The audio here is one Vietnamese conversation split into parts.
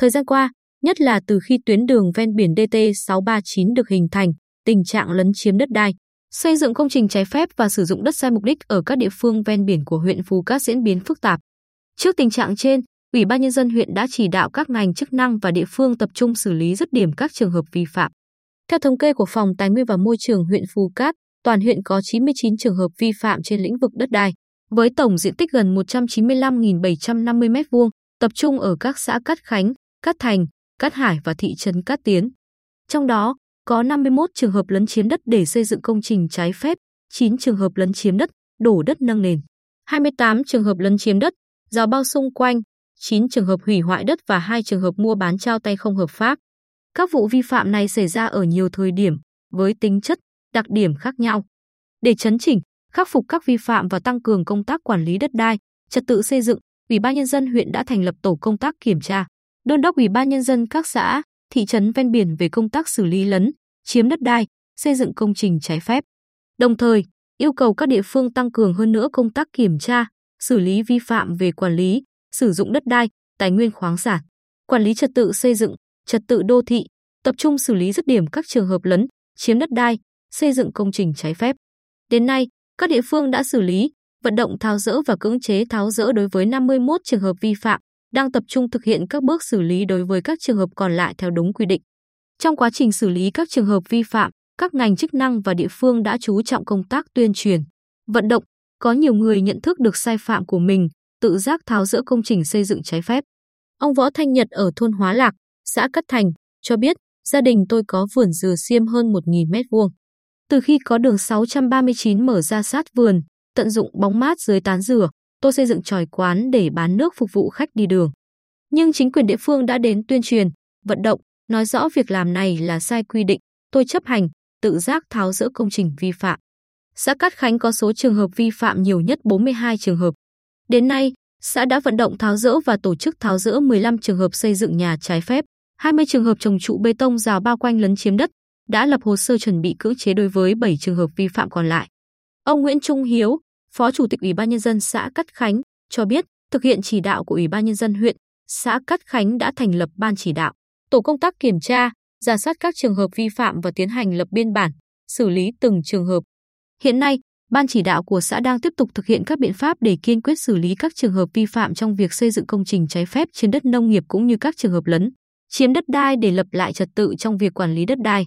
Thời gian qua, nhất là từ khi tuyến đường ven biển DT639 được hình thành, tình trạng lấn chiếm đất đai, xây dựng công trình trái phép và sử dụng đất sai mục đích ở các địa phương ven biển của huyện Phú Cát diễn biến phức tạp. Trước tình trạng trên, Ủy ban nhân dân huyện đã chỉ đạo các ngành chức năng và địa phương tập trung xử lý dứt điểm các trường hợp vi phạm. Theo thống kê của Phòng Tài nguyên và Môi trường huyện Phú Cát, toàn huyện có 99 trường hợp vi phạm trên lĩnh vực đất đai, với tổng diện tích gần 195.750 m2, tập trung ở các xã Cát Khánh, Cát Thành, Cát Hải và thị trấn Cát Tiến. Trong đó, có 51 trường hợp lấn chiếm đất để xây dựng công trình trái phép, 9 trường hợp lấn chiếm đất, đổ đất nâng nền, 28 trường hợp lấn chiếm đất, rào bao xung quanh, 9 trường hợp hủy hoại đất và 2 trường hợp mua bán trao tay không hợp pháp. Các vụ vi phạm này xảy ra ở nhiều thời điểm, với tính chất, đặc điểm khác nhau. Để chấn chỉnh, khắc phục các vi phạm và tăng cường công tác quản lý đất đai, trật tự xây dựng, Ủy ban nhân dân huyện đã thành lập tổ công tác kiểm tra, đôn đốc Ủy ban nhân dân các xã, thị trấn ven biển về công tác xử lý lấn, chiếm đất đai, xây dựng công trình trái phép. Đồng thời, yêu cầu các địa phương tăng cường hơn nữa công tác kiểm tra, xử lý vi phạm về quản lý, sử dụng đất đai, tài nguyên khoáng sản, quản lý trật tự xây dựng, trật tự đô thị, tập trung xử lý dứt điểm các trường hợp lấn, chiếm đất đai, xây dựng công trình trái phép. Đến nay, các địa phương đã xử lý, vận động tháo dỡ và cưỡng chế tháo dỡ đối với 51 trường hợp vi phạm, đang tập trung thực hiện các bước xử lý đối với các trường hợp còn lại theo đúng quy định. Trong quá trình xử lý các trường hợp vi phạm, các ngành chức năng và địa phương đã chú trọng công tác tuyên truyền, vận động, có nhiều người nhận thức được sai phạm của mình, tự giác tháo dỡ công trình xây dựng trái phép. Ông Võ Thanh Nhật ở thôn Hóa Lạc, xã Cát Thành, cho biết gia đình tôi có vườn dừa xiêm hơn 1.000 mét vuông. Từ khi có đường 639 mở ra sát vườn, tận dụng bóng mát dưới tán dừa, tôi xây dựng tròi quán để bán nước phục vụ khách đi đường. Nhưng chính quyền địa phương đã đến tuyên truyền, vận động, nói rõ việc làm này là sai quy định, tôi chấp hành, tự giác tháo rỡ công trình vi phạm. Xã Cát Khánh có số trường hợp vi phạm nhiều nhất 42 trường hợp. Đến nay, xã đã vận động tháo rỡ và tổ chức tháo rỡ 15 trường hợp xây dựng nhà trái phép, 20 trường hợp trồng trụ bê tông rào bao quanh lấn chiếm đất, đã lập hồ sơ chuẩn bị cưỡng chế đối với 7 trường hợp vi phạm còn lại. Ông Nguyễn Trung Hiếu, Phó Chủ tịch Ủy ban nhân dân xã Cát Khánh cho biết, thực hiện chỉ đạo của Ủy ban nhân dân huyện, xã Cát Khánh đã thành lập ban chỉ đạo, tổ công tác kiểm tra, giả soát các trường hợp vi phạm và tiến hành lập biên bản, xử lý từng trường hợp. Hiện nay, ban chỉ đạo của xã đang tiếp tục thực hiện các biện pháp để kiên quyết xử lý các trường hợp vi phạm trong việc xây dựng công trình trái phép trên đất nông nghiệp cũng như các trường hợp lấn chiếm đất đai để lập lại trật tự trong việc quản lý đất đai.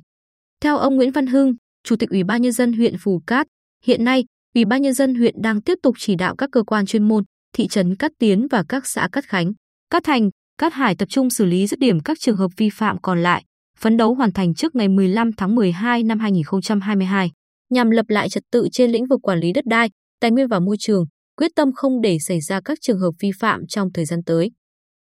Theo ông Nguyễn Văn Hưng, Chủ tịch Ủy ban nhân dân huyện Phù Cát, hiện nay, Ủy ban nhân dân huyện đang tiếp tục chỉ đạo các cơ quan chuyên môn, thị trấn Cát Tiến và các xã Cát Khánh, Cát Thành, Cát Hải tập trung xử lý dứt điểm các trường hợp vi phạm còn lại, phấn đấu hoàn thành trước ngày 15 tháng 12 năm 2022, nhằm lập lại trật tự trên lĩnh vực quản lý đất đai, tài nguyên và môi trường, quyết tâm không để xảy ra các trường hợp vi phạm trong thời gian tới.